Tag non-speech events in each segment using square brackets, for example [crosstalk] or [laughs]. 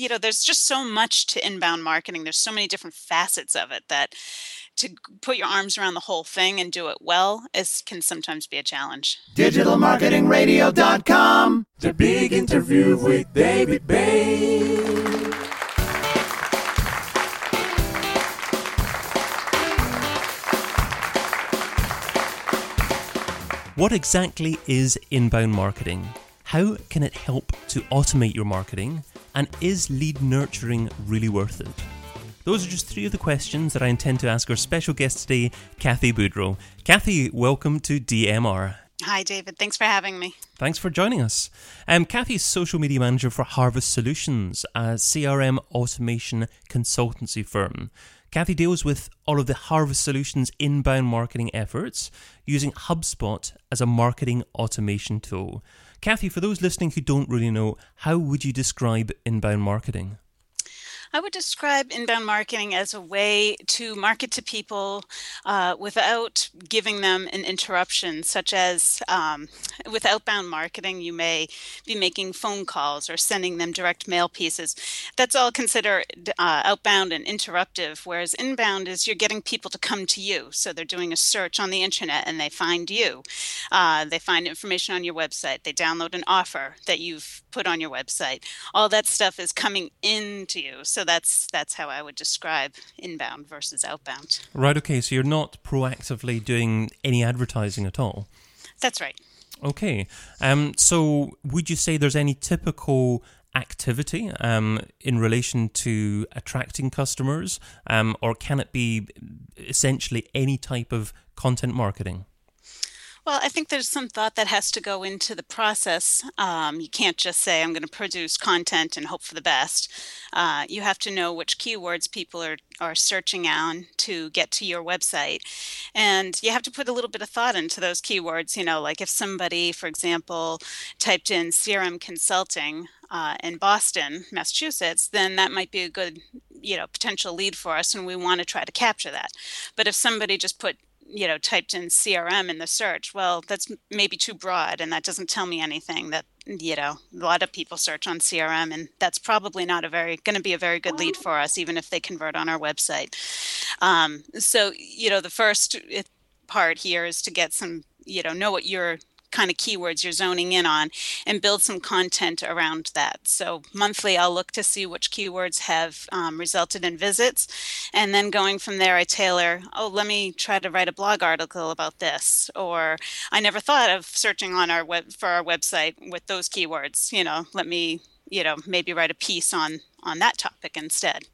you know, there's just so much to inbound marketing. There's so many different facets of it that to put your arms around the whole thing and do it well is can sometimes be a challenge. DigitalMarketingRadio.com. The big interview with David Bain. What exactly is inbound marketing? How can it help to automate your marketing? And is lead nurturing really worth it? Those are just three of the questions that I intend to ask our special guest today, Kathy Boudreau. Kathy, welcome to DMR. Hi, David. Thanks for having me. Thanks for joining us. Um, Kathy's social media manager for Harvest Solutions, a CRM automation consultancy firm. Kathy deals with all of the Harvest Solutions inbound marketing efforts using HubSpot as a marketing automation tool. Kathy, for those listening who don't really know, how would you describe inbound marketing? I would describe inbound marketing as a way to market to people uh, without giving them an interruption, such as um, with outbound marketing, you may be making phone calls or sending them direct mail pieces. That's all considered uh, outbound and interruptive, whereas inbound is you're getting people to come to you. So they're doing a search on the internet and they find you. Uh, they find information on your website. They download an offer that you've put on your website. All that stuff is coming into you. So so that's that's how I would describe inbound versus outbound. Right. Okay. So you're not proactively doing any advertising at all. That's right. Okay. Um, so would you say there's any typical activity um, in relation to attracting customers, um, or can it be essentially any type of content marketing? Well, I think there's some thought that has to go into the process. Um, you can't just say, I'm going to produce content and hope for the best. Uh, you have to know which keywords people are, are searching on to get to your website. And you have to put a little bit of thought into those keywords. You know, like if somebody, for example, typed in CRM consulting, uh, in Boston, Massachusetts, then that might be a good, you know, potential lead for us, and we want to try to capture that. But if somebody just put you know typed in crm in the search well that's maybe too broad and that doesn't tell me anything that you know a lot of people search on crm and that's probably not a very going to be a very good lead for us even if they convert on our website. Um, so you know the first part here is to get some you know know what your kind of keywords you're zoning in on and build some content around that. So monthly, I'll look to see which keywords have um, resulted in visits. And then going from there, I tailor, oh, let me try to write a blog article about this. Or I never thought of searching on our web for our website with those keywords. You know, let me, you know, maybe write a piece on on that topic instead.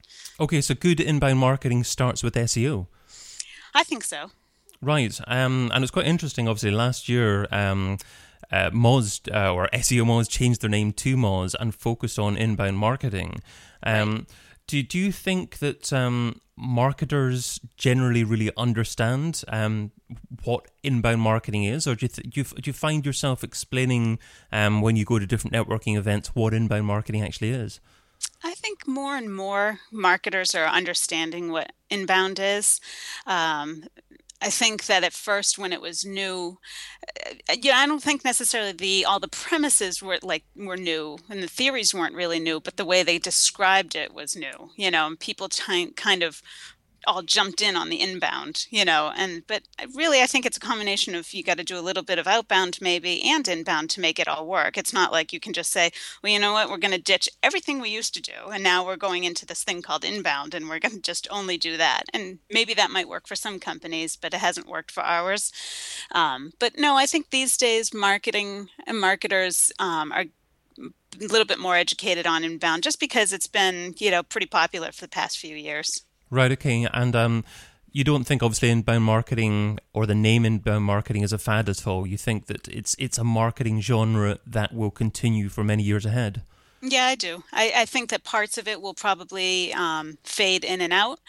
Okay, so good inbound marketing starts with SEO. I think so. Right, um, and it's quite interesting. Obviously, last year, um, uh, Moz uh, or SEO Moz changed their name to Moz and focused on inbound marketing. Um, right. Do do you think that um, marketers generally really understand um, what inbound marketing is, or do you, th- do you, do you find yourself explaining um, when you go to different networking events what inbound marketing actually is? I think more and more marketers are understanding what inbound is. Um, I think that at first, when it was new, uh, yeah, I don't think necessarily the all the premises were like were new, and the theories weren't really new, but the way they described it was new. You know, and people t- kind of all jumped in on the inbound, you know, and but really I think it's a combination of you got to do a little bit of outbound maybe and inbound to make it all work. It's not like you can just say, well, you know what, we're going to ditch everything we used to do and now we're going into this thing called inbound and we're going [laughs] to just only do that. And maybe that might work for some companies, but it hasn't worked for ours. Um, but no, I think these days marketing and marketers um, are a little bit more educated on inbound just because it's been, you know, pretty popular for the past few years. Right. Okay. And um, you don't think obviously inbound marketing or the name inbound marketing is a fad at all. You think that it's it's a marketing genre that will continue for many years ahead. Yeah, I do. I, I think that parts of it will probably um, fade in and out,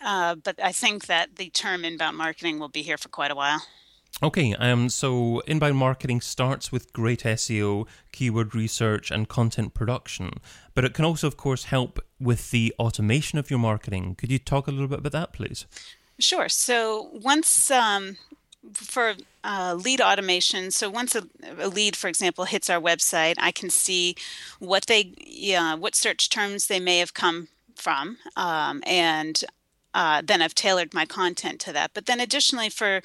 uh, but I think that the term inbound marketing will be here for quite a while. Okay, um, so inbound marketing starts with great SEO, keyword research, and content production, but it can also, of course, help with the automation of your marketing. Could you talk a little bit about that, please? Sure. So once um, for uh, lead automation, so once a, a, lead, for example, hits our website, I can see what they, yeah, what search terms they may have come from, um, and uh, then I've tailored my content to that. But then additionally for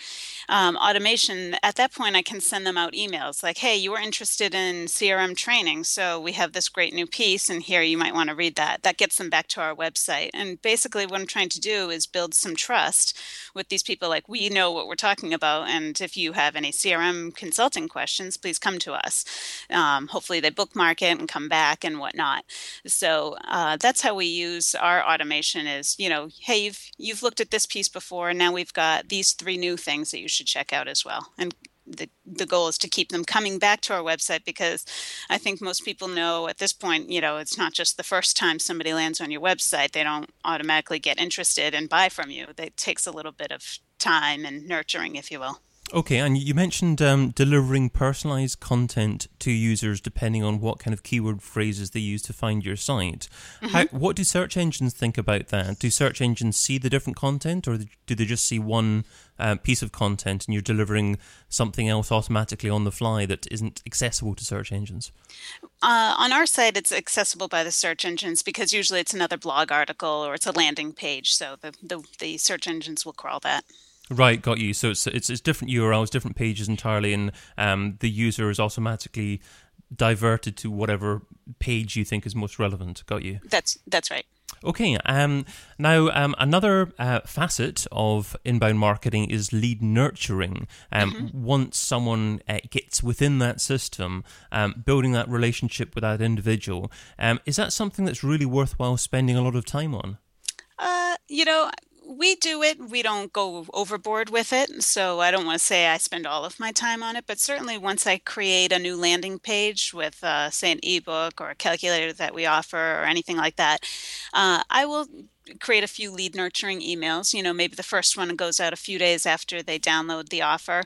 um, automation, at that point, I can send them out emails like, hey, you were interested in CRM training. So we have this great new piece, and here you might want to read that. That gets them back to our website. And basically, what I'm trying to do is build some trust with these people. Like, we know what we're talking about. And if you have any CRM consulting questions, please come to us. Um, hopefully, they bookmark it and come back and whatnot. So uh, that's how we use our automation is, you know, hey, you've you've looked at this piece before and now we've got these three new things that you should check out as well and the, the goal is to keep them coming back to our website because I think most people know at this point, you know, it's not just the first time somebody lands on your website. They don't automatically get interested and buy from you. It takes a little bit of time and nurturing, if you will. Okay, and you mentioned um, delivering personalized content to users depending on what kind of keyword phrases they use to find your site. Mm-hmm. How, what do search engines think about that? Do search engines see the different content, or do they just see one uh, piece of content and you're delivering something else automatically on the fly that isn't accessible to search engines? Uh, on our site, it's accessible by the search engines because usually it's another blog article or it's a landing page, so the, the, the search engines will crawl that. Right, got you. So it's it's, it's different URLs, different pages entirely, and um, the user is automatically diverted to whatever page you think is most relevant. Got you. That's that's right. Okay. Um, now, um, another uh, facet of inbound marketing is lead nurturing. Um, mm-hmm. Once someone uh, gets within that system, um, building that relationship with that individual, um, is that something that's really worthwhile spending a lot of time on? Uh, you know, we do it. We don't go overboard with it. So I don't want to say I spend all of my time on it, but certainly once I create a new landing page with, uh, say, an ebook or a calculator that we offer or anything like that, uh, I will create a few lead nurturing emails. You know, maybe the first one goes out a few days after they download the offer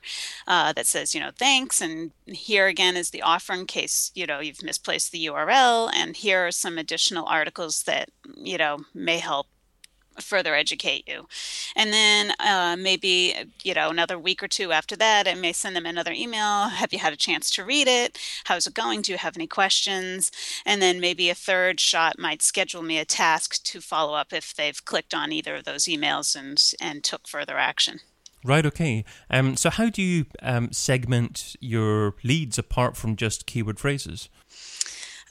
uh, that says, you know, thanks. And here again is the offer in case, you know, you've misplaced the URL. And here are some additional articles that, you know, may help further educate you. And then uh, maybe, you know, another week or two after that, I may send them another email. Have you had a chance to read it? How's it going? Do you have any questions? And then maybe a third shot might schedule me a task to follow up if they've clicked on either of those emails and, and took further action. Right. Okay. Um, so, how do you um, segment your leads apart from just keyword phrases?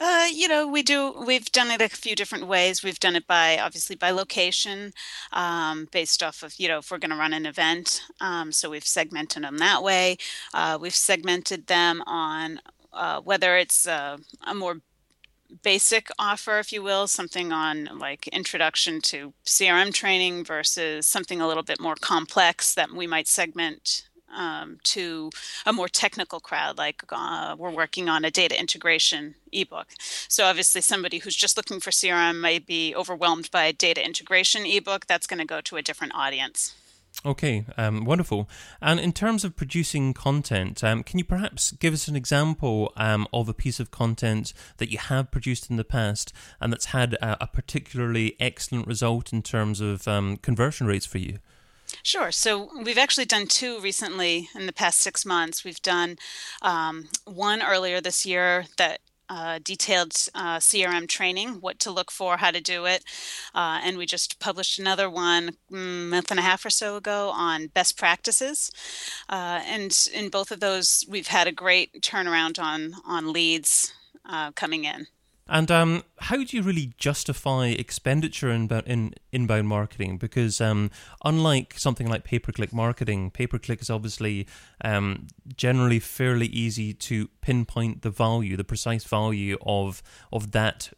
Uh, you know, we do. We've done it a few different ways. We've done it by obviously by location, um, based off of you know if we're going to run an event. Um, so we've segmented them that way. Uh, we've segmented them on uh, whether it's a, a more basic offer, if you will, something on like introduction to CRM training versus something a little bit more complex that we might segment um, to a more technical crowd, like uh, we're working on a data integration ebook. So, obviously, somebody who's just looking for CRM might be overwhelmed by a data integration ebook. That's going to go to a different audience. Okay, um, wonderful. And in terms of producing content, um, can you perhaps give us an example um, of a piece of content that you have produced in the past and that's had a, a particularly excellent result in terms of um, conversion rates for you? Sure. So we've actually done two recently in the past six months. We've done um, one earlier this year that uh, detailed uh, CRM training, what to look for, how to do it. Uh, and we just published another one a mm, month and a half or so ago on best practices. Uh, and in both of those, we've had a great turnaround on, on leads uh, coming in. And um, how do you really justify expenditure in, in inbound marketing? Because um, unlike something like pay per click marketing, pay per click is obviously um, generally fairly easy to pinpoint the value, the precise value of of that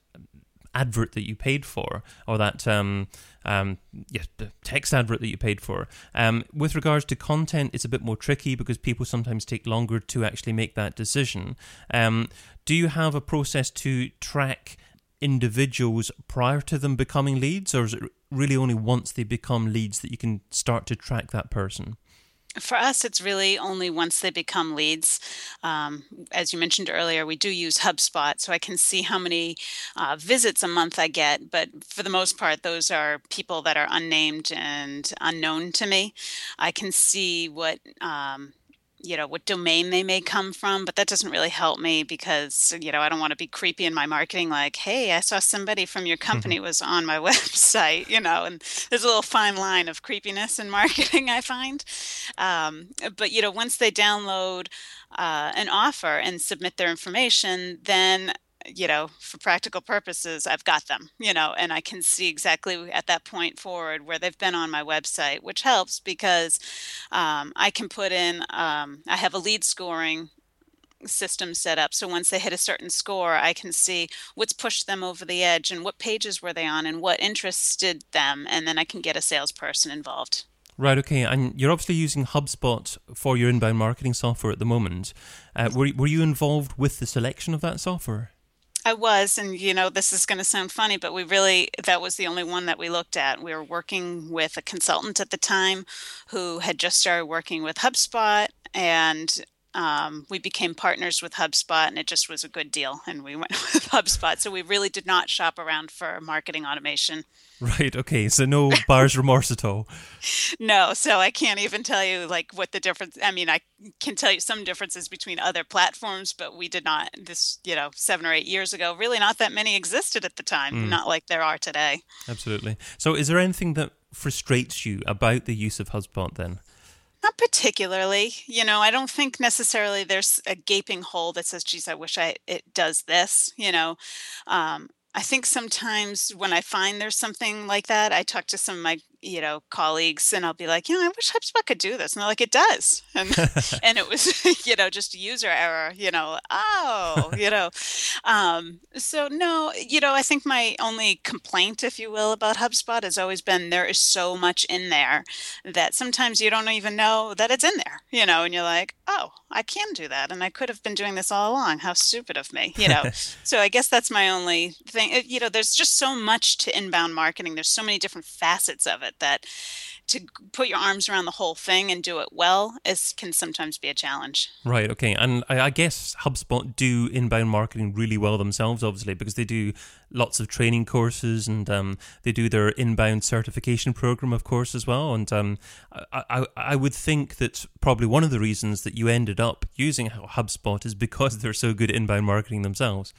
advert that you paid for, or that um, um, yeah, text advert that you paid for. Um, with regards to content, it's a bit more tricky because people sometimes take longer to actually make that decision. Um, do you have a process to track individuals prior to them becoming leads, or is it really only once they become leads that you can start to track that person? For us, it's really only once they become leads. Um, as you mentioned earlier, we do use HubSpot, so I can see how many uh, visits a month I get. But for the most part, those are people that are unnamed and unknown to me. I can see what um, you know what domain they may come from but that doesn't really help me because you know i don't want to be creepy in my marketing like hey i saw somebody from your company [laughs] was on my [laughs] website you know and there's a little fine line of creepiness in [laughs] marketing i find. Um, but you know once they download uh, an offer and submit their information then you know, for practical purposes, I've got them, you know, and I can see exactly at that point forward where they've been on my website, which helps because um, I can put in, um, I have a lead scoring system set up. So once they hit a certain score, I can see what's pushed them over the edge and what pages were they on and what interested them. And then I can get a salesperson involved. Right, okay. And you're obviously using HubSpot for your inbound marketing software at the moment. Uh, were, were you involved with the selection of that software? I was, and you know, this is going to sound funny, but we really, that was the only one that we looked at. We were working with a consultant at the time who had just started working with HubSpot, and um, we became partners with HubSpot, and it just was a good deal. And we went [laughs] with HubSpot. So we really did not shop around for marketing automation. Right. Okay. So no [laughs] buyer's remorse at all. No. So I can't even tell you like what the difference. I mean, I can tell you some differences between other platforms, but we did not. This, you know, seven or eight years ago, really not that many existed at the time. Mm. Not like there are today. Absolutely. So, is there anything that frustrates you about the use of HubSpot then? Not particularly. You know, I don't think necessarily there's a gaping hole that says, geez, I wish I it does this. You know, um, I think sometimes when I find there's something like that, I talk to some of my you know colleagues and I'll be like, you know, I wish HubSpot could do this, and they're like, it does, [laughs] and [laughs] and it was [laughs] you know just a user error, you know, oh, you know, um, so no, you know, I think my only complaint, if you will, about HubSpot has always been there is so much in there that sometimes you don't even know that it's in there, you know, and you're like, oh, I can do that, and I could have been doing this all along. How stupid of me, you know. so I guess that's my only thing. You know, there's just so much to inbound marketing. There's so many different facets of it that to put your arms around the whole thing and do it well is can sometimes be a challenge. Right. Okay. And I, I, guess HubSpot do inbound marketing really well themselves, obviously, because they do lots of training courses and um, they do their inbound certification program, of course, as well. And um, I, I, I would think that probably one of the reasons that you ended up using HubSpot is because they're so good at inbound marketing themselves.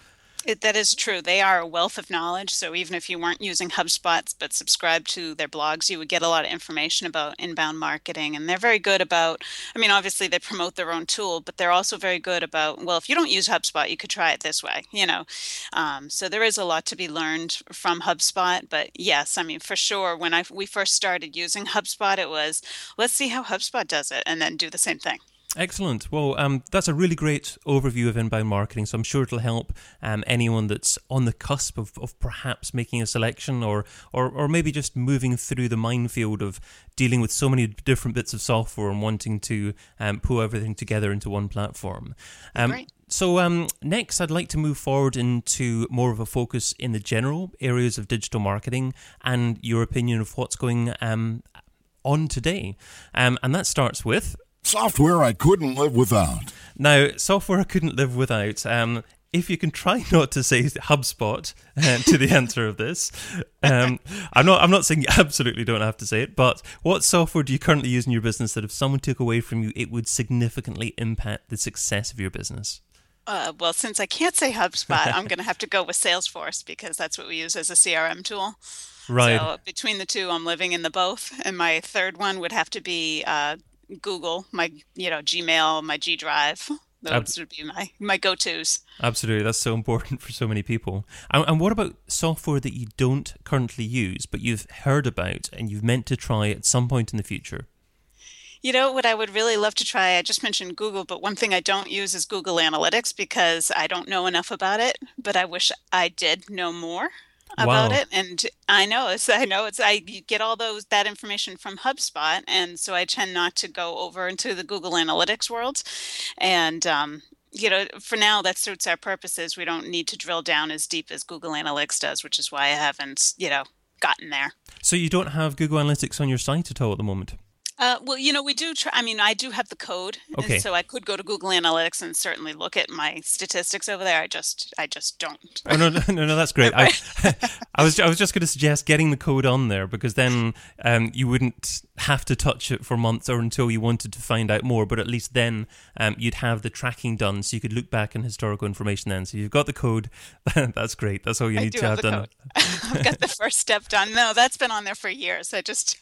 It, that is true. They are a wealth of knowledge. So even if you weren't using HubSpots but subscribed to their blogs, you would get a lot of information about inbound marketing. And they're very good about, I mean, obviously they promote their own tool, but they're also very good about, well, if you don't use HubSpot, you could try it this way, you know. Um, so there is a lot to be learned from HubSpot. But yes, I mean, for sure, when I we first started using HubSpot, it was let's see how HubSpot does it and then do the same thing. Excellent. Well, um, that's a really great overview of inbound marketing. So I'm sure it'll help um, anyone that's on the cusp of, of perhaps making a selection or, or, or maybe just moving through the minefield of dealing with so many different bits of software and wanting to um, pull everything together into one platform. Um, So um, next, I'd like to move forward into more of a focus in the general areas of digital marketing and your opinion of what's going um, on today. Um, and that starts with Software I couldn't live without. Now, software I couldn't live without. Um, if you can try [laughs] not to say HubSpot uh, to the answer of this, um, [laughs] I'm not. I'm not saying you absolutely don't have to say it. But what software do you currently use in your business that if someone took away from you, it would significantly impact the success of your business? Uh, well, since I can't say HubSpot, I'm going to have to go with Salesforce because that's what we use as a CRM tool. Right. So between the two, I'm living in the both, and my third one would have to be uh, Google, my you know Gmail, my G Drive. Those would be my my go tos. Absolutely, that's so important for so many people. And, and, what about software that you don't currently use, but you've heard about and you've meant to try at some point in the future? You know what I would really love to try? I just mentioned Google, but one thing I don't use is Google Analytics because I don't know enough about it. But I wish I did know more about wow. it and i know it's i know it's i get all those that information from hubspot and so i tend not to go over into the google analytics world and um, you know for now that suits our purposes. We don't need to drill down as deep as google analytics does which is why i haven't you know gotten there. So you don't have google analytics on your site at all at the moment Uh, well, you know, we do try. I mean, I do have the code, Okay. so I could go to Google Analytics and certainly look at my statistics over there. I just, I just don't. Oh no, no, [laughs] no, no, that's great. [laughs] I, [laughs] I was, I was just going to suggest getting the code on there because then um, you wouldn't have to touch it for months or until you wanted to find out more. But at least then um, you'd have the tracking done, so you could look back on historical information. Then, so you've got the code. that's great. That's all you need to have have done. I've got the first step done. No, that's been on there for years. I just,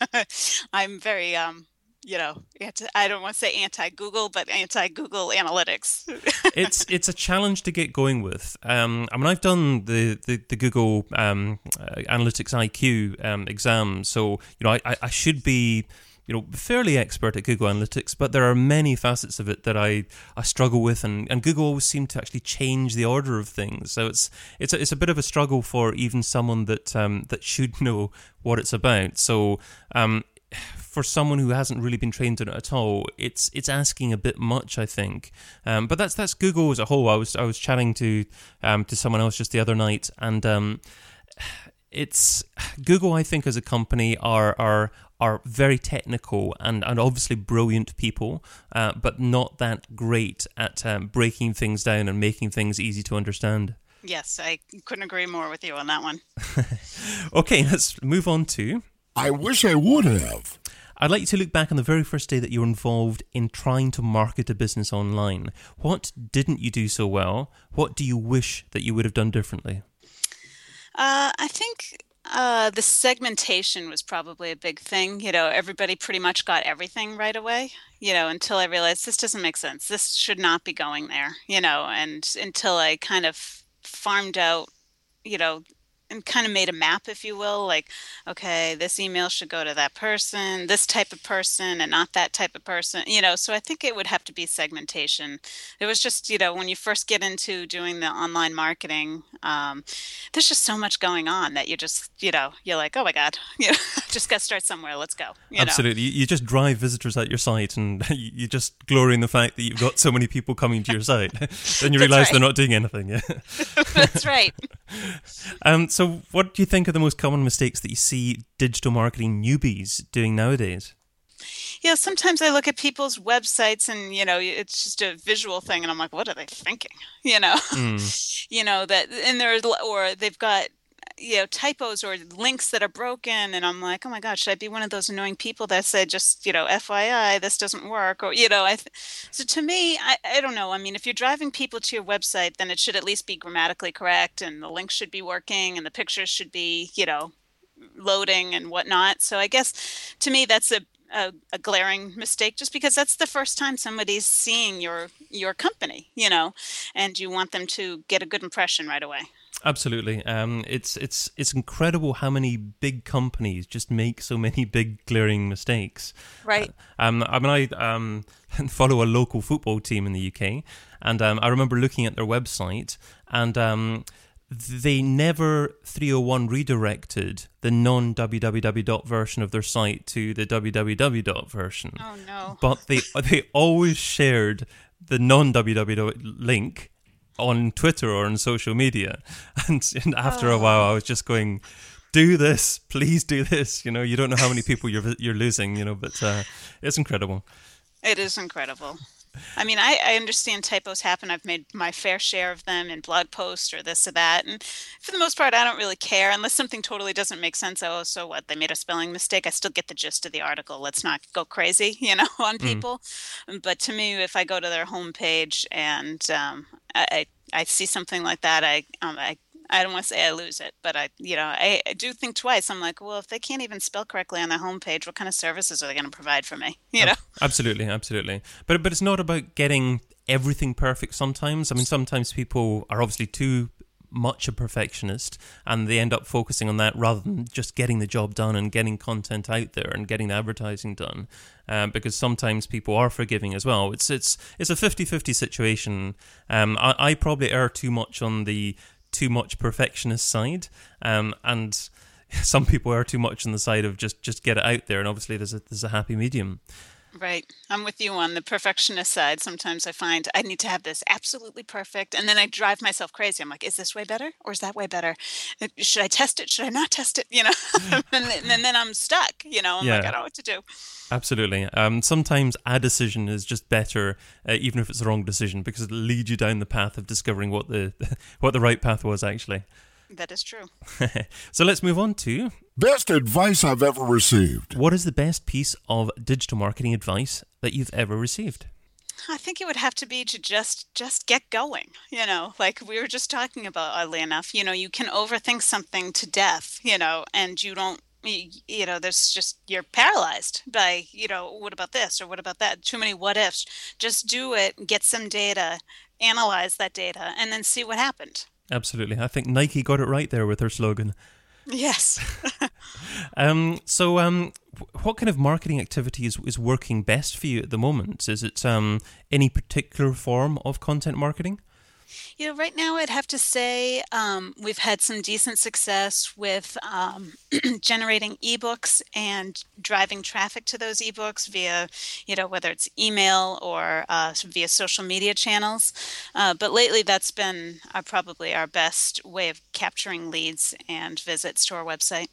I'm very, um, you know, anti, I don't want to say anti-Google, but anti-Google Analytics. it's [laughs] it's a challenge to get going with. Um, I mean, I've done the the, the Google um, uh, Analytics IQ um, exam, so you know I, I, I should be you know fairly expert at Google Analytics, but there are many facets of it that I, I struggle with, and, and Google always seem to actually change the order of things. So it's it's a, it's a bit of a struggle for even someone that um, that should know what it's about. So. Um, for someone who hasn't really been trained in it at all, it's it's asking a bit much, I think. Um, but that's that's Google as a whole. I was I was chatting to um, to someone else just the other night, and um, it's Google. I think as a company are are are very technical and, and obviously brilliant people, uh, but not that great at um, breaking things down and making things easy to understand. yes, I couldn't agree more with you on that one. [laughs] Okay, let's move on to I wish I would have. I'd like you to look back on the very first day that you were involved in trying to market a business online. What didn't you do so well? What do you wish that you would have done differently? Uh, I think uh, the segmentation was probably a big thing. You know, everybody pretty much got everything right away, you know, until I realized this doesn't make sense. This should not be going there, you know, and until I kind of farmed out, you know, and kind of made a map, if you will, like, okay, this email should go to that person, this type of person, and not that type of person, you know. So I think it would have to be segmentation. It was just, you know, when you first get into doing the online marketing, um, there's just so much going on that you just, you know, you're like, oh my God, [laughs] you know, just got to start somewhere. Let's go. You? Absolutely. You, you just drive visitors at your site and [laughs] you, you just glory in the fact that you've got so many people coming to your site. [laughs] then you That's realize right. they're not doing anything. Yeah. That's right. Um, so, what do you think are the most common mistakes that you see digital marketing newbies doing nowadays? Yeah, sometimes I look at people's websites and, you know, it's just a visual thing and I'm like, what are they thinking? You know, [laughs] you know, that, and there's, or they've got, you know, typos or links that are broken. And I'm like, oh my God, should I be one of those annoying people that said just, you know, FYI, this doesn't work? Or, you know, I, th- so to me, I, I don't know. I mean, if you're driving people to your website, then it should at least be grammatically correct and the links should be working and the pictures should be, you know, loading and whatnot. So I guess to me that's a, a, a glaring mistake just because that's the first time somebody's seeing your your company, you know, and you want them to get a good impression right away. Absolutely. Um, it's it's it's incredible how many big companies just make so many big glaring mistakes. Right. Um, I mean, I um, [laughs] follow a local football team in the UK, and um, I remember looking at their website, and um, they never 301 redirected the non www version of their site to the www dot version, Oh no. but they they always shared the non www link on Twitter or on social media, [laughs] and, and after a while, I was just going. Do this, please do this. You know, you don't know how many people you're you're losing. You know, but uh, it's incredible. It is incredible. I mean, I, I understand typos happen. I've made my fair share of them in blog posts or this or that. And for the most part, I don't really care unless something totally doesn't make sense. Oh, so what? They made a spelling mistake. I still get the gist of the article. Let's not go crazy, [laughs] you know, on people. But to me, if I go to their homepage and um, I, I see something like that, I um, I I don't want to say I lose it, but I, you know, I, I do think twice. I'm like, well, if they can't even spell correctly on their homepage, what kind of services are they going to provide for me? [laughs] You know? Absolutely, absolutely. But but it's not about getting everything perfect sometimes. I mean sometimes people are obviously too much a perfectionist and they end up focusing on that rather than just getting the job done and getting content out there and getting the advertising done. Um, because sometimes people are forgiving as well. It's it's it's a 50-50 situation. Um, I, I probably err too much on the too much perfectionist side. Um, and [laughs] some people are too much on the side of just just get it out there. And obviously there's a there's a happy medium Right. I'm with you on the perfectionist side. Sometimes I find I need to have this absolutely perfect, and then I drive myself crazy. I'm like, is this way better or is that way better? Uh, Should I test it? Should I not test it? [laughs] You know, [laughs] and, then, and then I'm stuck. You know, I'm like, Yeah. I don't know what to do. Absolutely. Um, sometimes a decision is just better, uh, even if it's the wrong decision, because it leads you down the path of discovering what the [laughs] what the right path was actually. That is true. so let's move on to Best advice I've ever received. what is the best piece of digital marketing advice that you've ever received? I think it would have to be to just just get going. You know, like we were just talking about, oddly enough. You know, you can overthink something to death. You know, and you don't. You know, there's just you're paralyzed by you know what about this or what about that? Too many what ifs. Just do it. Get some data. Analyze that data, and then see what happened. Absolutely. I think Nike got it right there with their slogan. Yes. Um, so, um, what kind of marketing activity is, is working best for you at the moment? Is it um, any particular form of content marketing? You know, right now I'd have to say um, we've had some decent success with um, [clears throat] generating ebooks and driving traffic to those ebooks via, you know, whether it's email or uh, via social media channels. Uh, but lately, that's been uh, probably our best way of capturing leads and visits to our website.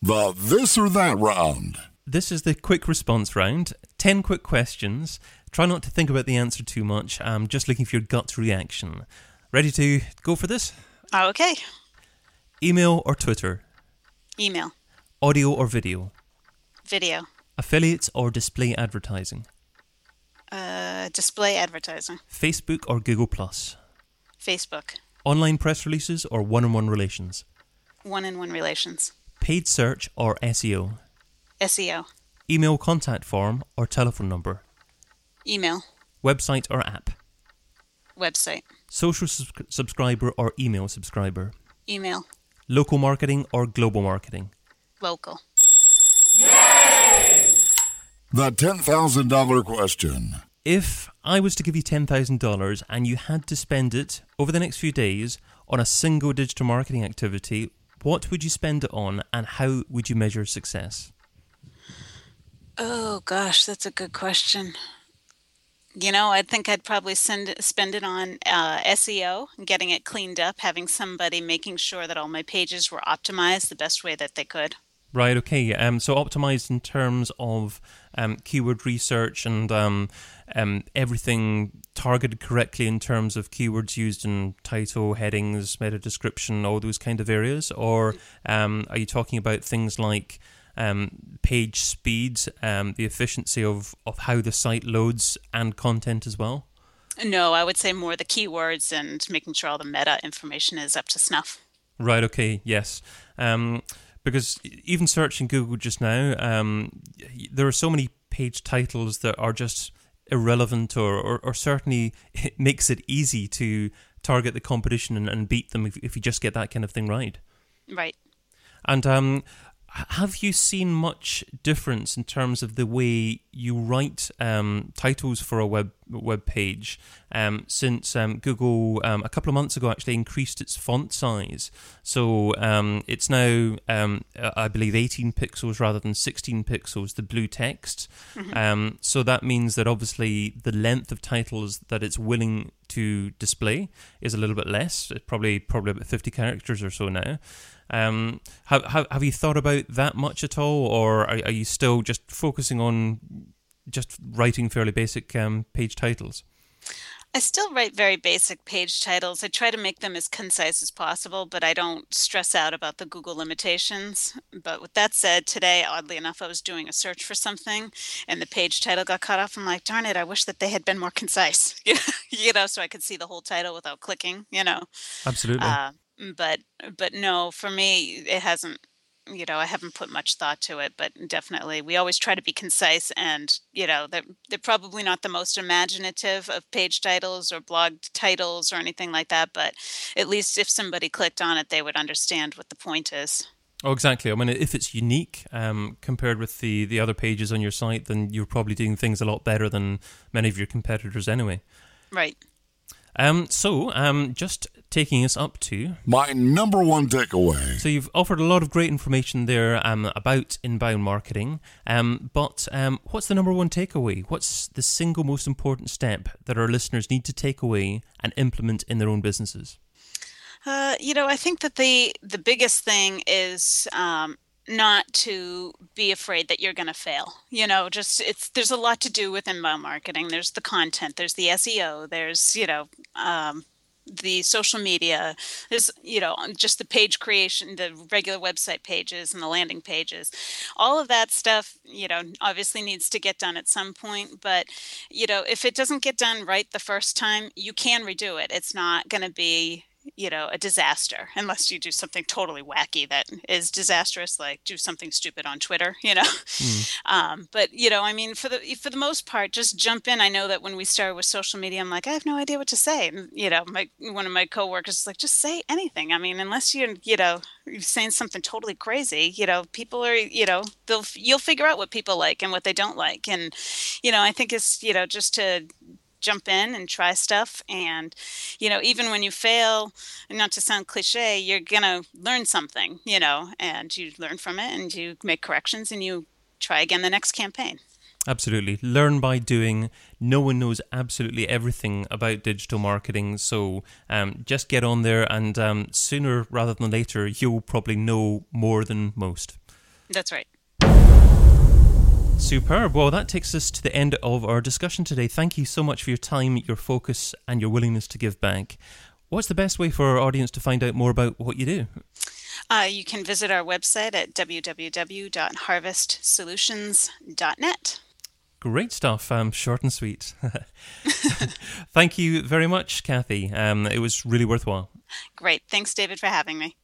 The this or that round. This is the quick response round. 10 quick questions. Try not to think about the answer too much. I'm just looking for your gut reaction. Ready to go for this? Oh, okay. Email or Twitter? Email, Audio or video? video, Affiliates or display advertising? uh, display advertising, Facebook or Google Plus? Facebook, Online press releases or one-on-one relations? one on one relations, Paid search or SEO? SEO, Email contact form or telephone number? Email, Website or app? website, Social sus- subscriber or email subscriber? email, Local marketing or global marketing? local. Yay! The $10,000 question. If I was to give you $10,000 and you had to spend it over the next few days on a single digital marketing activity, what would you spend it on and how would you measure success? Oh gosh, that's a good question. You know, I think I'd probably send spend it on uh, SEO, getting it cleaned up, having somebody making sure that all my pages were optimized the best way that they could. Right, okay. Um, so optimized in terms of um, keyword research and um, um, everything targeted correctly in terms of keywords used in title, headings, meta description, all those kind of areas? Or um, are you talking about things like um, page speed, um, the efficiency of, of how the site loads and content as well? No, I would say more the keywords and making sure all the meta information is up to snuff. Right. Okay. Yes. Um, because even searching Google just now, um, there are so many page titles that are just irrelevant, or, or, or certainly [laughs] it makes it easy to target the competition and, and beat them if, if you just get that kind of thing right. Right. And um, have you seen much difference in terms of the way you write um, titles for a web web page um, since um, Google um, a couple of months ago actually increased its font size? So um, it's now, um, uh, I believe, 18 pixels rather than 16 pixels. The blue text. Um, so that means that obviously the length of titles that it's willing to display is a little bit less. It's probably probably about 50 characters or so now. Um, have, have have you thought about that much at all, or are, are you still just focusing on just writing fairly basic um, page titles? I still write very basic page titles. I try to make them as concise as possible, but I don't stress out about the Google limitations. But with that said, today, oddly enough, I was doing a search for something and the page title got cut off. I'm like, darn it, I wish that they had been more concise, [laughs] you know, so I could see the whole title without clicking, you know. Absolutely. Uh, but but no, for me, it hasn't. You know, I haven't put much thought to it, but definitely, we always try to be concise, and you know, they're they're probably not the most imaginative of page titles or blog titles or anything like that. But at least if somebody clicked on it, they would understand what the point is. Oh, exactly. I mean, if it's unique um, compared with the, the other pages on your site, then you're probably doing things a lot better than many of your competitors anyway. Right. Um, so, um, just taking us up to. My number one takeaway. So, you've offered a lot of great information there um, about inbound marketing. Um, but um, what's the number one takeaway? What's the single most important step that our listeners need to take away and implement in their own businesses? Uh, you know, I think that the the biggest thing is um, not to be afraid that you're going to fail. You know, just it's there's a lot to do with inbound marketing. There's the content, there's the SEO, there's you know um, the social media there's you know just the page creation the regular website pages and the landing pages all of that stuff you know obviously needs to get done at some point but you know if it doesn't get done right the first time you can redo it it's not going to be you know a disaster unless you do something totally wacky that is disastrous like do something stupid on twitter you know? Mm. [laughs] um, but you know i mean for the for the most part just jump in. I know that when we started with social media i'm like i have no idea what to say. And you know my one of my coworkers is like just say anything. I mean unless you're you know you're saying something totally crazy you know people are you know they'll you'll figure out what people like and what they don't like. And you know i think it's you know just to jump in and try stuff and you know even when you fail not to sound cliche you're going to learn something you know and you learn from it and you make corrections and you try again the next campaign Absolutely. Learn by doing. No one knows absolutely everything about digital marketing. So um, just get on there, and um, sooner rather than later, you'll probably know more than most. That's right. Superb. Well, that takes us to the end of our discussion today. Thank you so much for your time, your focus, and your willingness to give back. What's the best way for our audience to find out more about what you do? Uh, you can visit our website at www.harvestsolutions.net. Great stuff. Um, short and sweet. [laughs] Thank you very much, Kathy. Um, it was really worthwhile. Great. Thanks, David, for having me.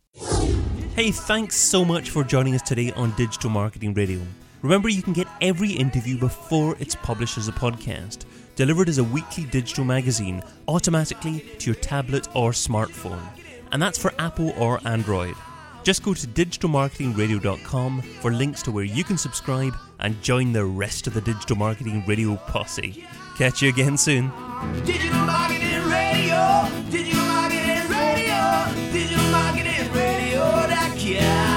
Hey, thanks so much for joining us today on Digital Marketing Radio. Remember, you can get every interview before it's published as a podcast, delivered as a weekly digital magazine automatically to your tablet or smartphone. And that's for Apple or Android. Just go to digitalmarketingradio.com for links to where you can subscribe and join the rest of the Digital Marketing Radio posse. Catch you again soon. Digital Marketing Radio, Digital Marketing Radio, Digital Marketing Radio.com.